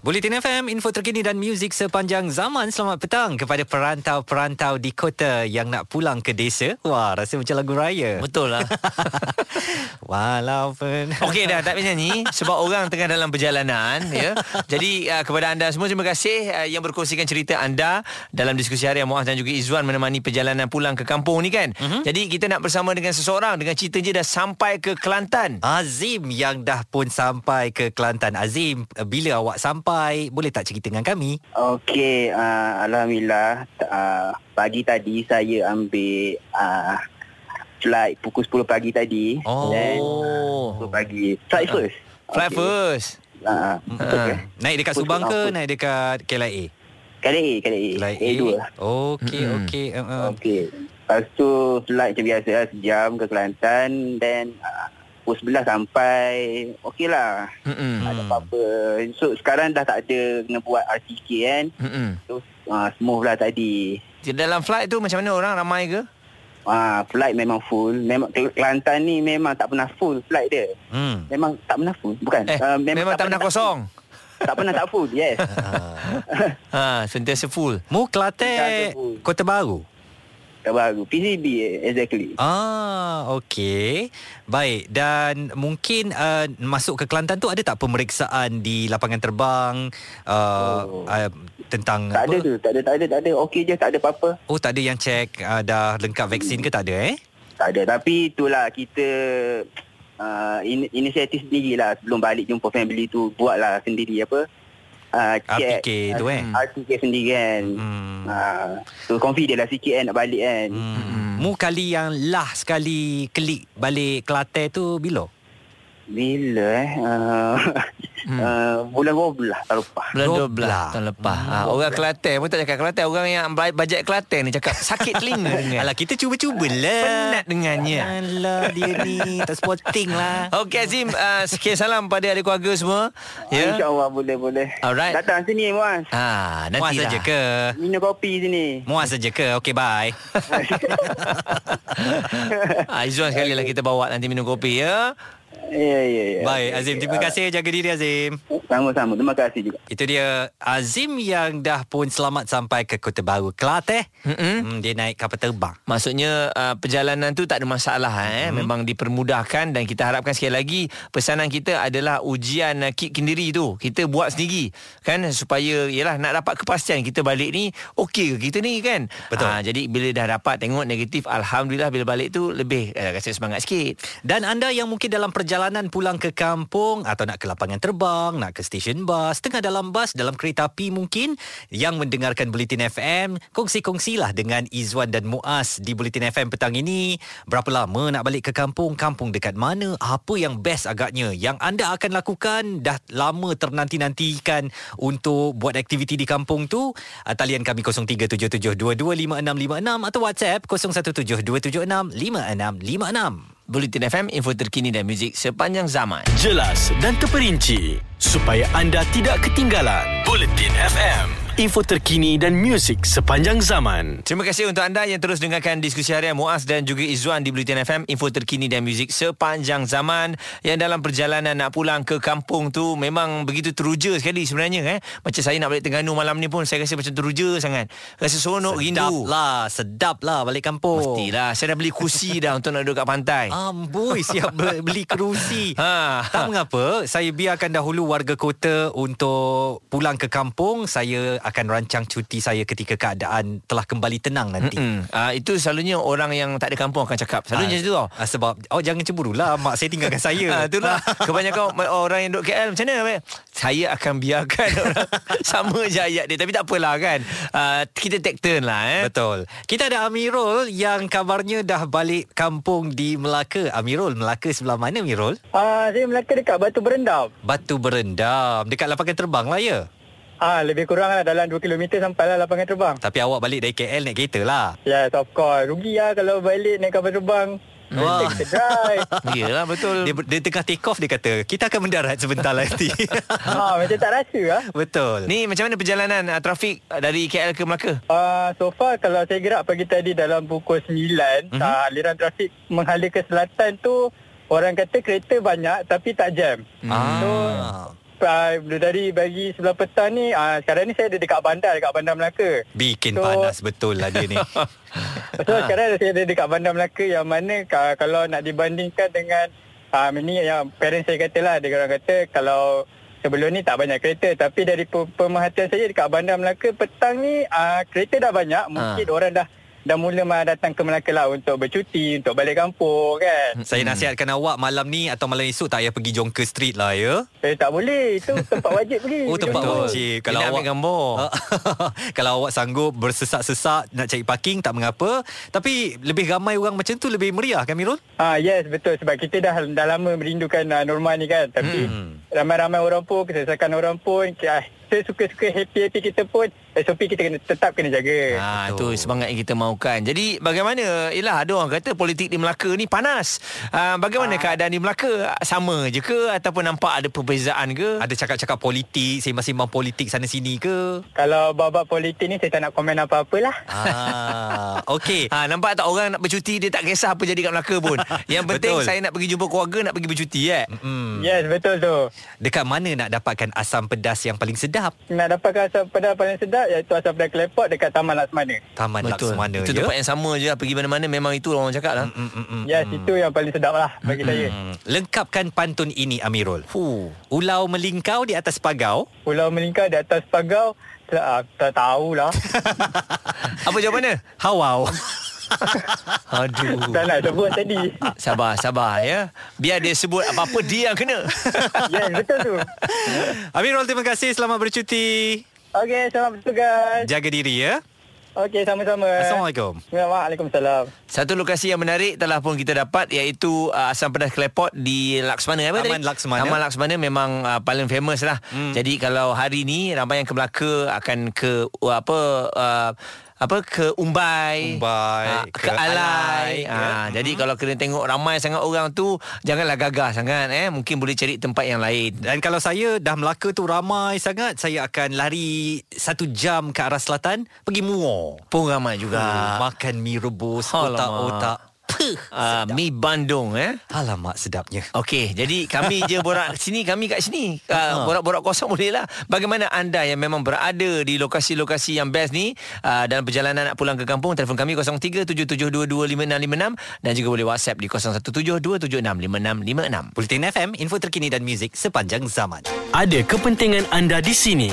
Bulletin FM, info terkini dan muzik sepanjang zaman. Selamat petang kepada perantau-perantau di kota yang nak pulang ke desa. Wah, rasa macam lagu raya. Betul lah. Walaupun... Okey dah, tak payah nyanyi. Sebab orang tengah dalam perjalanan. ya. Jadi uh, kepada anda semua, terima kasih uh, yang berkongsikan cerita anda dalam diskusi harian Muaz dan juga Izzuan menemani perjalanan pulang ke kampung ni kan. Uh-huh. Jadi kita nak bersama dengan seseorang dengan cerita je dah sampai ke Kelantan. Azim yang dah pun sampai ke Kelantan. Azim, bila awak sampai? Sampai. Boleh tak cerita dengan kami? Okey, uh, Alhamdulillah uh, Pagi tadi saya ambil uh, Flight pukul 10 pagi tadi. Oh. Then, 10 pagi. Flight first? Flight okay. first. Uh, uh, uh. Naik dekat Subang ke Naik dekat KLIA? KLIA KLIA KLIA A2 Okey hmm. okey. Uh, uh. Okey. Lepas tu flight macam biasa lah Sejam ke Kelantan. Then uh, pukul 11 sampai okey lah. Mm-hmm. Tak ada apa-apa. So sekarang dah tak ada kena buat RTK kan. Mm-hmm. So uh, smooth lah tadi. Dalam flight tu macam mana orang ramai ke? Ah, flight memang full. Memang Kelantan ni memang tak pernah full flight dia. Hmm. Memang tak pernah full, bukan? Eh, uh, memang, memang tak, tak pernah, pernah kosong. tak pernah tak full, yes. ha, sentiasa full. Mu Kelantan Kota Baru baru. PCB exactly. Ah okey. Baik dan mungkin uh, masuk ke Kelantan tu ada tak pemeriksaan di lapangan terbang uh, oh. uh, tentang tak apa? ada tu tak ada tak ada tak ada. Okey je tak ada apa-apa. Oh tak ada yang cek uh, dah lengkap vaksin ke tak ada eh? Tak ada. Tapi itulah kita uh, in, inisiatif sendirilah. Sebelum balik jumpa family tu buatlah sendiri apa uh, check RTK tu uh, kan RTK sendiri kan hmm. uh, so confident lah sikit kan nak balik kan hmm. mu kali yang lah sekali klik balik Kelantan tu bila? Bila eh uh, Hmm. Uh, bulan 12 tahun lepas. Bulan 12 tahun lepas. Hmm. Ha, orang Kelantan pun tak cakap Kelantan. Orang yang bajet Kelantan ni cakap sakit telinga dengar. Alah, kita cuba-cuba lah. Penat dengannya. Alah, dia ni tak sporting lah. Okey, Azim. Uh, sekian salam pada adik keluarga semua. Ya? InsyaAllah boleh-boleh. Alright. Datang sini, Muaz. Ha, nanti Muaz saja ke? Minum kopi sini. Muaz saja ke? Okey, bye. ha, Izzuan sekali lah kita bawa nanti minum kopi, ya. Ya, ya, ya. Baik, Azim. Terima kasih. Jaga diri, Azim. Sama-sama. Terima kasih juga. Itu dia Azim yang dah pun selamat sampai ke Kota Baru Kelantan. Mm-hmm. Dia naik kapal terbang. Maksudnya uh, perjalanan tu tak ada masalah. Eh. Mm-hmm. Memang dipermudahkan dan kita harapkan sekali lagi pesanan kita adalah ujian uh, kit kendiri tu. Kita buat sendiri. kan Supaya yalah, nak dapat kepastian kita balik ni okey ke kita ni kan. Betul. Uh, jadi bila dah dapat tengok negatif, Alhamdulillah bila balik tu lebih uh, rasa semangat sikit. Dan anda yang mungkin dalam perjalanan pulang ke kampung atau nak ke lapangan terbang, nak ke stesen bas, tengah dalam bas, dalam kereta api mungkin yang mendengarkan Bulletin FM, kongsi-kongsilah dengan Izwan dan Muaz di Bulletin FM petang ini. Berapa lama nak balik ke kampung? Kampung dekat mana? Apa yang best agaknya? Yang anda akan lakukan dah lama ternanti-nantikan untuk buat aktiviti di kampung tu? Uh, talian kami 0377225656 atau WhatsApp 0172765656. Bulletin FM, info terkini dan muzik sepanjang zaman. Jelas dan terperinci supaya anda tidak ketinggalan. Bulletin FM info terkini dan muzik sepanjang zaman. Terima kasih untuk anda yang terus dengarkan diskusi harian Muaz dan juga Izzuan di Bulletin FM, info terkini dan muzik sepanjang zaman. Yang dalam perjalanan nak pulang ke kampung tu memang begitu teruja sekali sebenarnya. Eh? Macam saya nak balik Terengganu malam ni pun saya rasa macam teruja sangat. Rasa seronok, rindu. Sedap lah, sedap lah balik kampung. Mestilah, saya dah beli kursi dah untuk nak duduk kat pantai. Amboi, siap beli kerusi. ha. Tak mengapa, saya biarkan dahulu warga kota untuk pulang ke kampung. Saya akan rancang cuti saya ketika keadaan telah kembali tenang nanti. Uh, itu selalunya orang yang tak ada kampung akan cakap. Selalunya uh, itu tau. Uh, sebab oh jangan cemburulah mak saya tinggalkan saya. Uh, itulah. Kebanyakan orang yang duduk KL macam mana? Saya akan biarkan orang sama je ayat dia tapi tak apalah kan. Uh, kita take turn lah eh. Betul. Kita ada Amirul yang kabarnya dah balik kampung di Melaka. Amirul, Melaka sebelah mana Amirul? Ah, uh, saya Melaka dekat Batu Berendam. Batu Berendam. Dekat lapangan terbang lah ya? Ah, lebih kurang lah dalam 2 km sampai lah lapangan terbang. Tapi awak balik dari KL naik kereta lah. Yes, of course. Rugi lah kalau balik naik kapal terbang. Wah. Drive. Yelah betul. Dia, dia tengah take off dia kata kita akan mendarat sebentar lagi. ha, macam tak rasa lah. Betul. Ni macam mana perjalanan uh, trafik uh, dari KL ke Melaka? Uh, so far kalau saya gerak pagi tadi dalam pukul 9 Mhm. mm-hmm. uh, aliran trafik menghala ke selatan tu orang kata kereta banyak tapi tak jam. Ah. Uh, dari bagi sebelah petang ni uh, sekarang ni saya ada dekat bandar dekat bandar Melaka. Bikin So- panas betul lah dia ni. So sekarang saya ada dekat bandar Melaka yang mana ka- kalau nak dibandingkan dengan uh, ini yang parents saya kata lah dia orang kata kalau sebelum ni tak banyak kereta tapi dari pe- pemerhatian saya dekat bandar Melaka petang ni uh, kereta dah banyak mungkin orang dah dah mula mah datang ke Melaka lah untuk bercuti untuk balik kampung kan Saya nasihatkan awak malam ni atau malam esok tak payah pergi Jonker Street lah ya. eh tak boleh itu tempat wajib pergi Oh tempat Betul. wajib Kalau Dia nak ambil gambar. kalau awak sanggup bersesak-sesak nak cari parking tak mengapa tapi lebih ramai orang macam tu lebih meriah kan Mirul? Ah yes betul sebab kita dah dah lama merindukan uh, norma ni kan tapi Hmm. ramai-ramai orang pun kesesakan orang pun ah, kita suka-suka happy-happy kita pun SOP kita kena tetap kena jaga. Ha, tu semangat yang kita mahukan. Jadi bagaimana? Yalah ada orang kata politik di Melaka ni panas. Ha, bagaimana keadaan di Melaka? Sama je ke ataupun nampak ada perbezaan ke? Ada cakap-cakap politik, sembang-sembang politik sana sini ke? Kalau bab-bab politik ni saya tak nak komen apa-apalah. Ah, okey. Ha, nampak tak orang nak bercuti dia tak kisah apa jadi kat Melaka pun. Yang penting Betul. saya nak pergi jumpa keluarga nak pergi bercuti eh. Hmm. Yes betul tu. Dekat mana nak dapatkan asam pedas yang paling sedap? Nak dapatkan asam pedas paling sedap iaitu asam pedas klepot dekat Taman Laksmana. Taman Laksmana Itu ya. tempat yang sama je lah. Pergi mana-mana memang itu orang cakap lah. Mm, mm, mm, Yes mm. itu yang paling sedap lah bagi saya. Hmm. Lengkapkan pantun ini Amirul. Fuh. Ulau melingkau di atas pagau. Pulau melingkar di atas pagau tak, tak tahulah. Apa jawapannya? Hawau. Aduh. tak nak sebut tadi. Sabar, sabar ya. Biar dia sebut apa-apa dia yang kena. Yes betul tu. Amirul terima kasih selamat bercuti. Okey selamat bertugas. Jaga diri ya. Okey sama-sama. Assalamualaikum. Waalaikumsalam. Satu lokasi yang menarik telah pun kita dapat iaitu uh, asam pedas klepot di Laksmana apa Taman tadi? Laksmana. Taman Laksmana memang uh, paling famous lah. Hmm. Jadi kalau hari ni ramai yang ke Melaka akan ke uh, apa uh, apa ke Umbai, Umbai, ah, ke ke, Alai. Alai, Ah, ya. jadi kalau kena tengok ramai sangat orang tu janganlah gagah sangat eh mungkin boleh cari tempat yang lain. Dan kalau saya dah Melaka tu ramai sangat, saya akan lari satu jam ke arah selatan, pergi Muar. Pun ramai juga. Oh, makan mie rebus, otak-otak. Uh, sedap. mi Bandung eh. Alamak sedapnya. Okey, jadi kami je borak sini, kami kat sini. Uh, borak-borak kosong boleh lah. Bagaimana anda yang memang berada di lokasi-lokasi yang best ni uh, dalam perjalanan nak pulang ke kampung, telefon kami 0377225656 dan juga boleh WhatsApp di 0172765656. Bulletin FM, info terkini dan muzik sepanjang zaman. Ada kepentingan anda di sini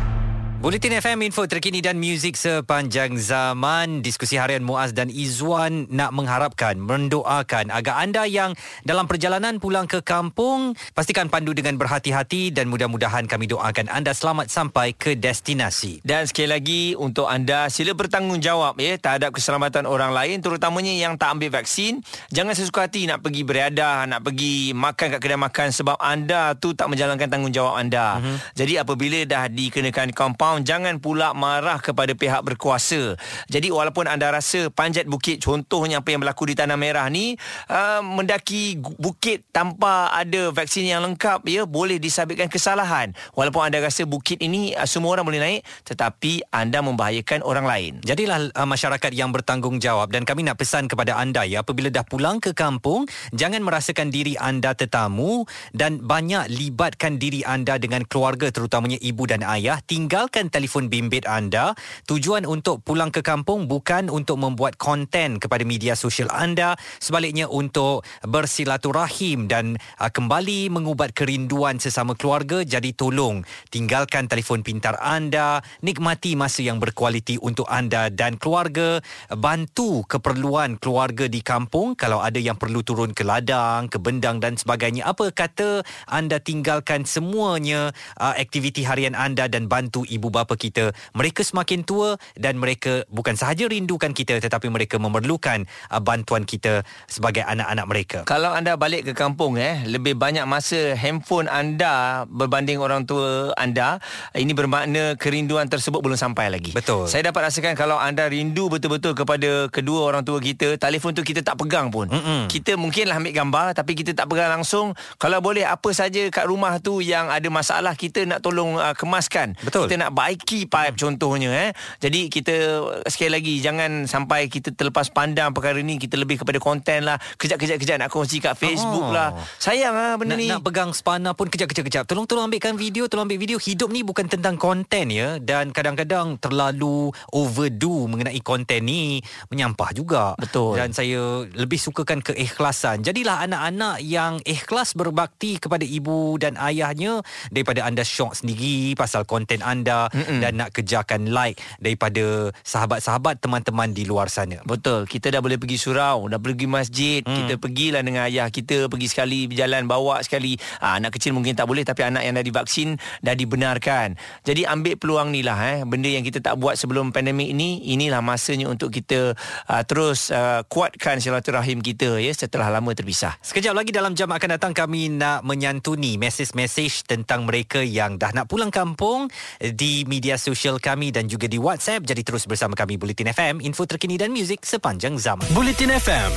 Bulletin FM info terkini dan muzik sepanjang zaman. Diskusi harian Muaz dan Izwan nak mengharapkan, mendoakan agar anda yang dalam perjalanan pulang ke kampung pastikan pandu dengan berhati-hati dan mudah-mudahan kami doakan anda selamat sampai ke destinasi. Dan sekali lagi untuk anda sila bertanggungjawab ya terhadap keselamatan orang lain terutamanya yang tak ambil vaksin. Jangan sesuka hati nak pergi bereadah, nak pergi makan kat kedai makan sebab anda tu tak menjalankan tanggungjawab anda. Mm-hmm. Jadi apabila dah dikenakan compound jangan pula marah kepada pihak berkuasa. Jadi walaupun anda rasa panjat bukit contohnya apa yang berlaku di Tanah Merah ni uh, mendaki bukit tanpa ada vaksin yang lengkap ya boleh disabitkan kesalahan. Walaupun anda rasa bukit ini uh, semua orang boleh naik tetapi anda membahayakan orang lain. Jadilah uh, masyarakat yang bertanggungjawab dan kami nak pesan kepada anda ya apabila dah pulang ke kampung jangan merasakan diri anda tetamu dan banyak libatkan diri anda dengan keluarga terutamanya ibu dan ayah tinggalkan telefon bimbit anda. Tujuan untuk pulang ke kampung bukan untuk membuat konten kepada media sosial anda. Sebaliknya untuk bersilaturahim dan uh, kembali mengubat kerinduan sesama keluarga jadi tolong tinggalkan telefon pintar anda nikmati masa yang berkualiti untuk anda dan keluarga. Bantu keperluan keluarga di kampung kalau ada yang perlu turun ke ladang ke bendang dan sebagainya. Apa kata anda tinggalkan semuanya uh, aktiviti harian anda dan bantu ibu bapa kita mereka semakin tua dan mereka bukan sahaja rindukan kita tetapi mereka memerlukan uh, bantuan kita sebagai anak-anak mereka. Kalau anda balik ke kampung eh lebih banyak masa handphone anda berbanding orang tua anda ini bermakna kerinduan tersebut belum sampai lagi. Betul. Saya dapat rasakan kalau anda rindu betul-betul kepada kedua orang tua kita, telefon tu kita tak pegang pun. Mm-mm. Kita mungkinlah ambil gambar tapi kita tak pegang langsung. Kalau boleh apa saja kat rumah tu yang ada masalah kita nak tolong uh, kemaskan. Betul. Kita nak baiki pipe contohnya eh. Jadi kita sekali lagi jangan sampai kita terlepas pandang perkara ni kita lebih kepada konten lah. Kejap-kejap kejap nak kongsi kat Facebook Oh. lah. Sayang ah benda nak, ni. nak pegang spana pun kejap-kejap-kejap. Tolong-tolong ambilkan video, tolong ambil video. Hidup ni bukan tentang konten ya. Dan kadang-kadang terlalu overdo mengenai konten ni menyampah juga. Betul. Dan saya lebih sukakan keikhlasan. Jadilah anak-anak yang ikhlas berbakti kepada ibu dan ayahnya daripada anda syok sendiri pasal konten anda Mm-mm. dan nak kejarkan like daripada sahabat-sahabat teman-teman di luar sana. Betul. Kita dah boleh pergi surau, dah pergi masjid, hmm. kita pergilah dengan ayah kita pergi sekali berjalan bawa sekali. Ha, anak kecil mungkin tak boleh tapi anak yang dah divaksin dah dibenarkan. Jadi ambil peluang ni lah eh. Benda yang kita tak buat sebelum pandemik ini, inilah masanya untuk kita uh, terus uh, kuatkan silaturahim kita ya setelah lama terpisah. Sekejap lagi dalam jam akan datang kami nak menyantuni mesej-mesej tentang mereka yang dah nak pulang kampung di media sosial kami dan juga di WhatsApp. Jadi terus bersama kami Bulletin FM, info terkini dan muzik sepanjang zaman. Bulletin FM,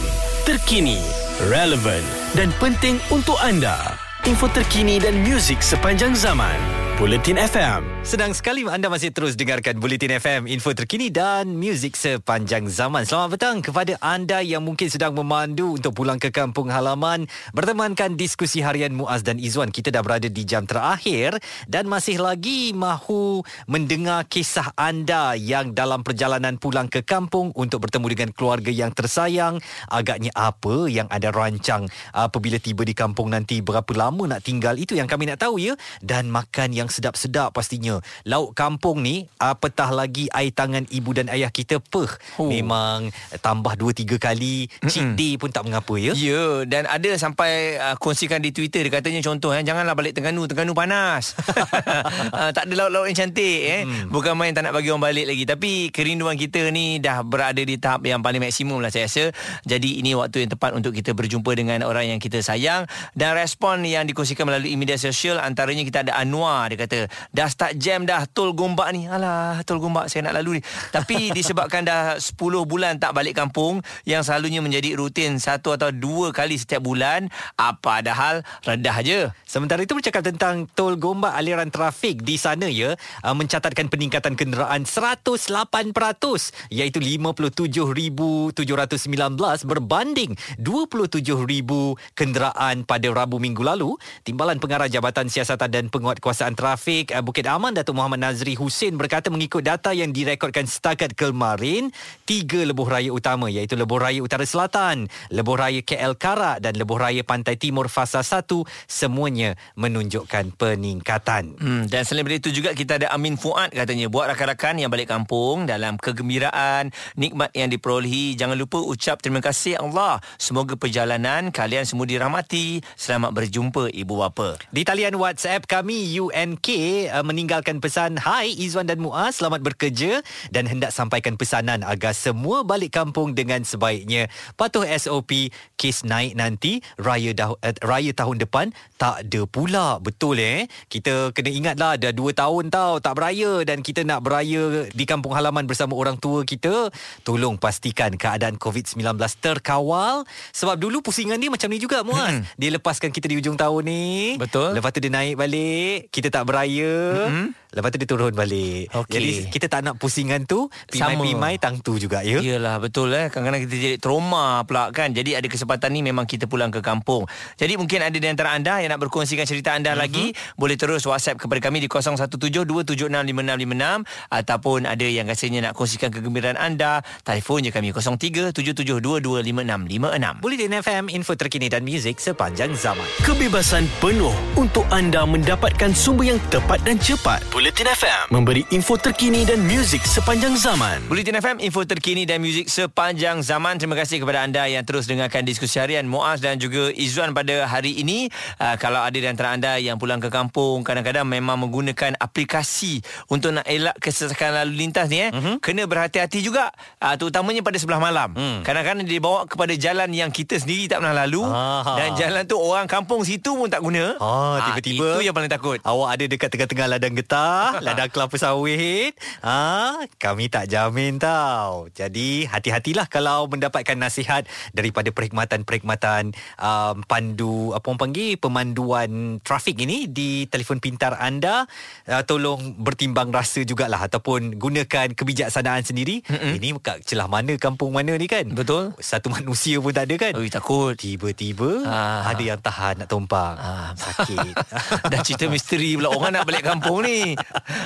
terkini, relevant dan penting untuk anda. Info terkini dan muzik sepanjang zaman. Bulletin FM. Senang sekali anda masih terus dengarkan Bulletin FM, info terkini dan muzik sepanjang zaman. Selamat petang kepada anda yang mungkin sedang memandu untuk pulang ke kampung halaman. Bertemankan diskusi harian Muaz dan Izwan. Kita dah berada di jam terakhir dan masih lagi mahu mendengar kisah anda yang dalam perjalanan pulang ke kampung untuk bertemu dengan keluarga yang tersayang. Agaknya apa yang anda rancang apabila tiba di kampung nanti berapa lama nak tinggal itu yang kami nak tahu ya dan makan yang sedap-sedap pastinya. Lauk kampung ni apatah lagi air tangan ibu dan ayah kita peh. Oh. Memang tambah 2 3 kali cheat day pun tak mengapa ya. Ya, dan ada sampai uh, kongsikan di Twitter dia katanya contoh eh janganlah balik Terengganu, Terengganu panas. uh, tak ada laut-laut yang cantik eh. Hmm. Bukan main tak nak bagi orang balik lagi tapi kerinduan kita ni dah berada di tahap yang paling maksimum lah saya rasa. Jadi ini waktu yang tepat untuk kita berjumpa dengan orang yang kita sayang dan respon yang dikongsikan melalui media sosial antaranya kita ada Anwar dia kata dah start jam dah tol gombak ni. Alah, tol gombak saya nak lalu ni. Tapi disebabkan dah 10 bulan tak balik kampung yang selalunya menjadi rutin satu atau dua kali setiap bulan, apa ada hal redah je. Sementara itu bercakap tentang tol Gombak aliran trafik di sana ya uh, mencatatkan peningkatan kenderaan 108% iaitu 57,719 berbanding 27,000 kenderaan pada Rabu minggu lalu. Timbalan Pengarah Jabatan Siasatan dan Penguatkuasaan Trafik uh, Bukit Aman Datuk Muhammad Nazri Hussein berkata mengikut data yang direkodkan setakat kemarin tiga lebuh raya utama iaitu lebuh raya Utara Selatan, lebuh raya KL Karak dan lebuh raya Pantai Timur Fasa 1 semuanya menunjukkan peningkatan. Hmm, dan selain daripada itu juga kita ada Amin Fuad katanya buat rakan-rakan yang balik kampung dalam kegembiraan, nikmat yang diperolehi. Jangan lupa ucap terima kasih Allah. Semoga perjalanan kalian semua dirahmati. Selamat berjumpa ibu bapa. Di talian WhatsApp kami UNK uh, meninggalkan pesan Hai Izwan dan Muaz selamat bekerja dan hendak sampaikan pesanan agar semua balik kampung dengan sebaiknya. Patuh SOP kes naik nanti raya dah, uh, raya tahun depan tak ada pula. Betul eh. Kita kena ingatlah dah 2 tahun tau tak beraya dan kita nak beraya di kampung halaman bersama orang tua kita. Tolong pastikan keadaan COVID-19 terkawal sebab dulu pusingan dia macam ni juga Muaz. dia lepaskan kita di ujung tahun ni. Betul. Lepas tu dia naik balik, kita tak beraya. Mm-hmm. Lepas tu dia turun balik. Okey. Jadi kita tak nak pusingan tu pimai-pimai tang tu juga ya. Yalah betul eh Kadang-kadang kita jadi trauma pula kan Jadi ada kesempatan ni Memang kita pulang ke kampung Jadi mungkin ada di antara anda Yang nak berkongsikan cerita anda mm-hmm. lagi Boleh terus whatsapp kepada kami Di 0172765656 Ataupun ada yang rasanya Nak kongsikan kegembiraan anda Telefon je kami 0377225656 Bulletin FM, info terkini dan muzik sepanjang zaman. Kebebasan penuh untuk anda mendapatkan sumber yang tepat dan cepat. Bulletin FM memberi info terkini dan muzik sepanjang zaman. Bulletin FM, info terkini dan muzik sepanjang zaman. Terima kasih kepada anda yang terus dengarkan diskusi harian Muaz dan juga Izzuan pada hari ini. Uh, kalau ada di antara anda yang pulang ke kampung, kadang-kadang memang menggunakan aplikasi untuk nak elak kesesakan lalu lintas ni eh. Uh-huh. Kena berhati-hati juga. Uh, terutamanya pada sebelah malam. Hmm. Kadang-kadang dia bawa kepada jalan yang kita sendiri tak pernah lalu. Aha. Dan jalan tu orang kampung situ pun tak guna. Ah, tiba-tiba. Uh, itu yang paling takut. Awak ada dekat tengah-tengah ladang getah, ladang kelapa sawit. Ha, kami tak jamin tau. Jadi hati-hatilah kalau mendapatkan nasihat daripada perkhidmatan-perkhidmatan um, pandu apa orang panggil pemanduan trafik ini di telefon pintar anda uh, tolong bertimbang rasa jugalah ataupun gunakan kebijaksanaan sendiri. Mm-mm. Ini kat celah mana kampung mana ni kan? Betul. Satu manusia pun tak ada kan? Ui, takut. Tiba-tiba ah. ada yang tahan nak tumpang. Ah. Sakit. Dah cerita misteri pula orang nak balik kampung ni.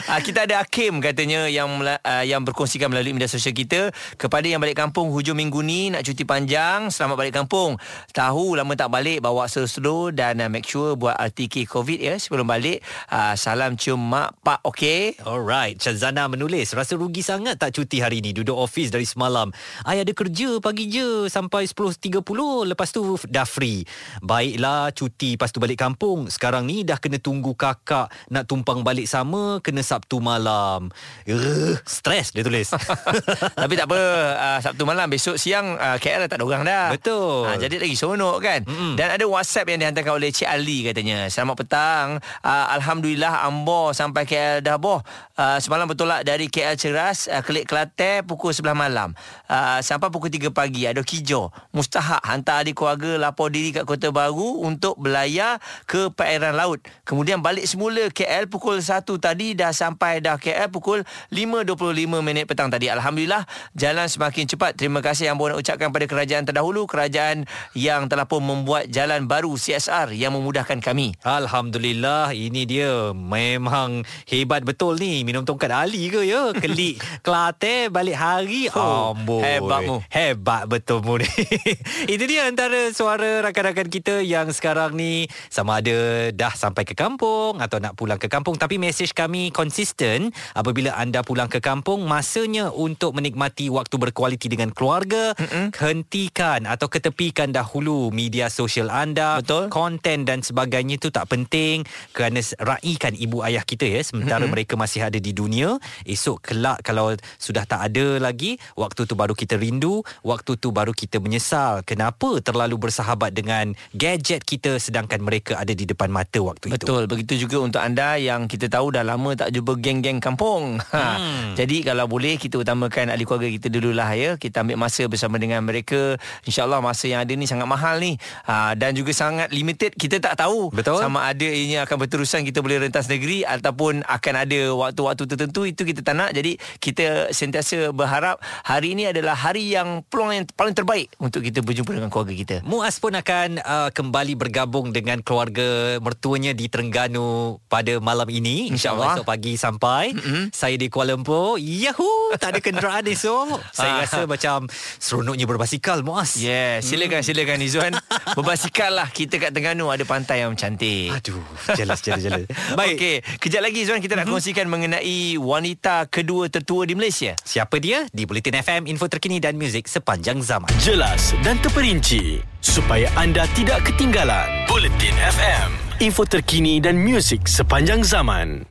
Uh, kita ada Hakim katanya yang uh, yang berkongsikan melalui media sosial kita kepada yang balik kampung hujung minggu ni nak cuti panjang, selamat balik kampung. Tahu lama tak balik bawa slow dan uh, make sure buat RTK COVID ya sebelum balik. Uh, salam cium mak pak okey. Alright, Chazana menulis rasa rugi sangat tak cuti hari ni duduk office dari semalam. Ai ada kerja pagi je sampai 10.30 lepas tu dah free. Baiklah cuti lepas tu balik kampung. Sekarang ni dah kena tunggu kakak nak tumpang balik sama kena Sabtu malam. Uh, stres dia tulis. Tapi tak apa, uh, Sabtu malam besok siang uh, KL dah tak ada orang dah. Betul. Uh, jadi lagi seronok kan. Mm-hmm. Dan ada WhatsApp yang dihantarkan oleh Cik Ali katanya. Selamat petang. Uh, Alhamdulillah Ambo sampai KL dah boh. Uh, semalam bertolak dari KL Ceras uh, Kelik Kelate pukul 11 malam. Uh, sampai pukul 3 pagi ada kijo. Mustahak hantar adik keluarga lapor diri kat Kota Baru untuk belayar ke perairan laut. Kemudian balik semula KL pukul 1 tadi dah sampai dah KL pukul 5.25 minit petang tadi. Alhamdulillah jalan semakin cepat. Terima kasih yang boleh ucapkan pada kerajaan terdahulu. Kerajaan yang telah pun membuat jalan baru CSR yang memudahkan kami. Alhamdulillah ini dia. Memang hebat betul ni. Minum tongkat Ali ke ya? Kelik Kelate balik hari. Oh, Amboi. Hebatmu. Hebat betul mu ni. Itu dia antara suara rakan-rakan kita yang sekarang ni sama ada dah sampai ke kampung atau nak pulang ke kampung tapi mesej kami konsisten apabila anda pulang ke kampung masanya untuk menikmati waktu berkualiti dengan keluarga Mm-mm. hentikan atau ketepikan dahulu media sosial anda Betul. konten dan sebagainya itu tak penting kerana raikan ibu ayah kita ya sementara Mm-mm. mereka masih ada di dunia esok kelak kalau sudah tak ada lagi waktu tu baru kita rindu waktu tu baru kita menyesal kenapa terlalu bersahabat dengan gadget kita sedangkan mereka ada di depan mata waktu Betul. itu Betul begitu juga untuk anda yang kita tahu dah lama tak jumpa geng-geng kampung. Ha. Hmm. Jadi kalau boleh kita utamakan ahli keluarga kita dululah ya. Kita ambil masa bersama dengan mereka. InsyaAllah masa yang ada ni sangat mahal ni. Ha. Dan juga sangat limited. Kita tak tahu Betul. sama ada ini akan berterusan kita boleh rentas negeri ataupun akan ada waktu-waktu tertentu. Itu kita tak nak. Jadi kita sentiasa berharap hari ini adalah hari yang peluang yang paling terbaik untuk kita berjumpa dengan keluarga kita. Muaz pun akan uh, kembali bergabung dengan keluarga mertuanya di Terengganu pada malam ini. InsyaAllah esok pagi sampai. Mm-hmm. Saya di Kuala Lumpur. Yahoo! Tak ada kenderaan esok. Saya rasa macam seronoknya berbasikal, Muaz. Yeah, silakan, mm. silakan Izzuan. berbasikal lah. Kita kat Terengganu ada pantai yang cantik. Aduh, jelas, jelas, jelas. Baik. Okey, kejap lagi Izzuan kita nak mm-hmm. kongsikan mengenai wanita kedua tertua di Malaysia. Siapa dia? Di Bulletin FM, info terkini dan muzik sepanjang zaman. Jelas dan terperinci supaya anda tidak ketinggalan. Bulletin FM, info terkini dan muzik sepanjang zaman.